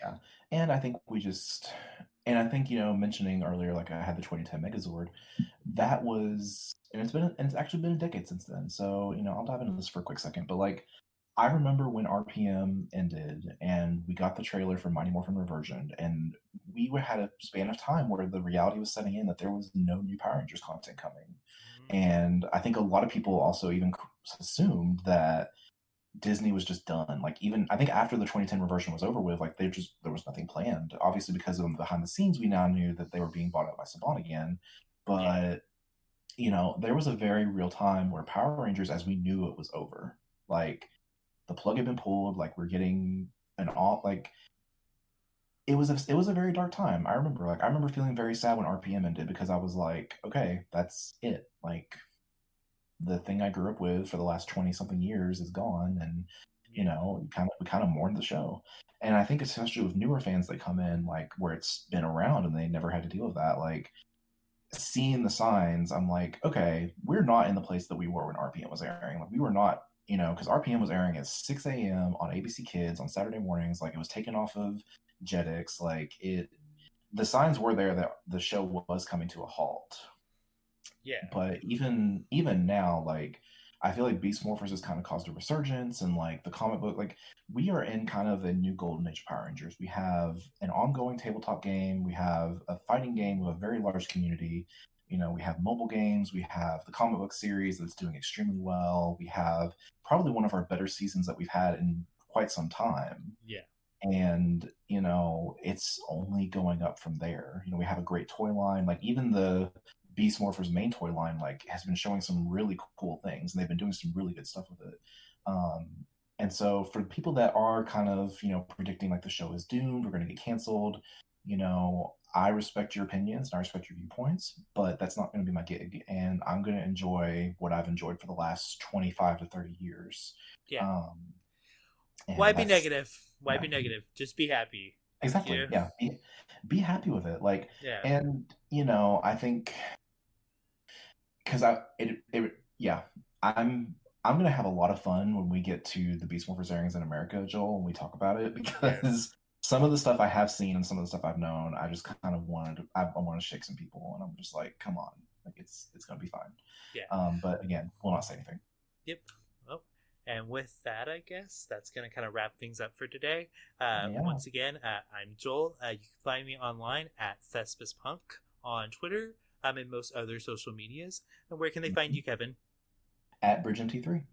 Yeah, and I think we just, and I think you know, mentioning earlier, like I had the 2010 Megazord, that was, and it's been, and it's actually been a decade since then. So you know, I'll dive into this for a quick second. But like, I remember when RPM ended, and we got the trailer for Mighty Morphin Reversion, and we had a span of time where the reality was setting in that there was no new Power Rangers content coming. Mm. And I think a lot of people also even assumed that Disney was just done. Like even I think after the 2010 reversion was over with, like they just there was nothing planned. Obviously, because of the behind the scenes, we now knew that they were being bought out by Saban again. But you know, there was a very real time where Power Rangers, as we knew it was over, like the plug had been pulled. Like we're getting an all like it was a, it was a very dark time. I remember like I remember feeling very sad when RPM ended because I was like, okay, that's it. Like the thing I grew up with for the last 20 something years is gone and you know, kind of we kind of mourned the show. And I think especially with newer fans that come in like where it's been around and they never had to deal with that like seeing the signs, I'm like, okay, we're not in the place that we were when RPM was airing. Like we were not, you know, because RPM was airing at 6 a.m. on ABC Kids on Saturday mornings. Like it was taken off of Jetix. Like it, the signs were there that the show was coming to a halt. Yeah. But even even now, like I feel like Beast Morphers has kind of caused a resurgence, and like the comic book, like we are in kind of a new golden age of Power Rangers. We have an ongoing tabletop game. We have a fighting game with a very large community. You know, we have mobile games. We have the comic book series that's doing extremely well. We have probably one of our better seasons that we've had in quite some time Yeah. and you know it's only going up from there you know we have a great toy line like even the beast morphers main toy line like has been showing some really cool things and they've been doing some really good stuff with it um and so for people that are kind of you know predicting like the show is doomed we're going to get canceled you know i respect your opinions and i respect your viewpoints but that's not going to be my gig and i'm going to enjoy what i've enjoyed for the last 25 to 30 years Yeah. um Why be negative? Why yeah. be negative? Just be happy. Exactly. you. Yeah. Be, be happy with it. Like, Yeah. and you know, I think because I it it yeah, I'm I'm gonna have a lot of fun when we get to the Beast Morphers airings in America, Joel, when we talk about it because some of the stuff I have seen and some of the stuff I've known, I just kind of wanted to I, I want to shake some people, and I'm just like, come on, like it's it's gonna be fine. Yeah. Um, but again, we'll not say anything. Yep. Well, And with that, I guess that's going to kind of wrap things up for today. Uh, Yeah. Once again, uh, I'm Joel. Uh, you can find me online at Thespis Punk on Twitter um, and most other social medias. And where can they find Mhm. you, Kevin? At Bridge MT3.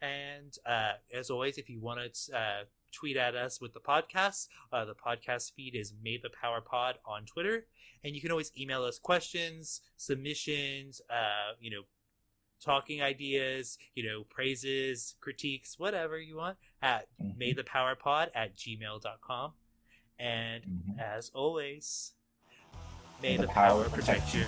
And uh, as always, if you want to uh, tweet at us with the podcast, uh, the podcast feed is May the Power Pod on Twitter. And you can always email us questions, submissions, uh, you know, talking ideas, you know, praises, critiques, whatever you want at Mhm. maythepowerpod at gmail.com. And Mhm. as always, may May the the power power protect you.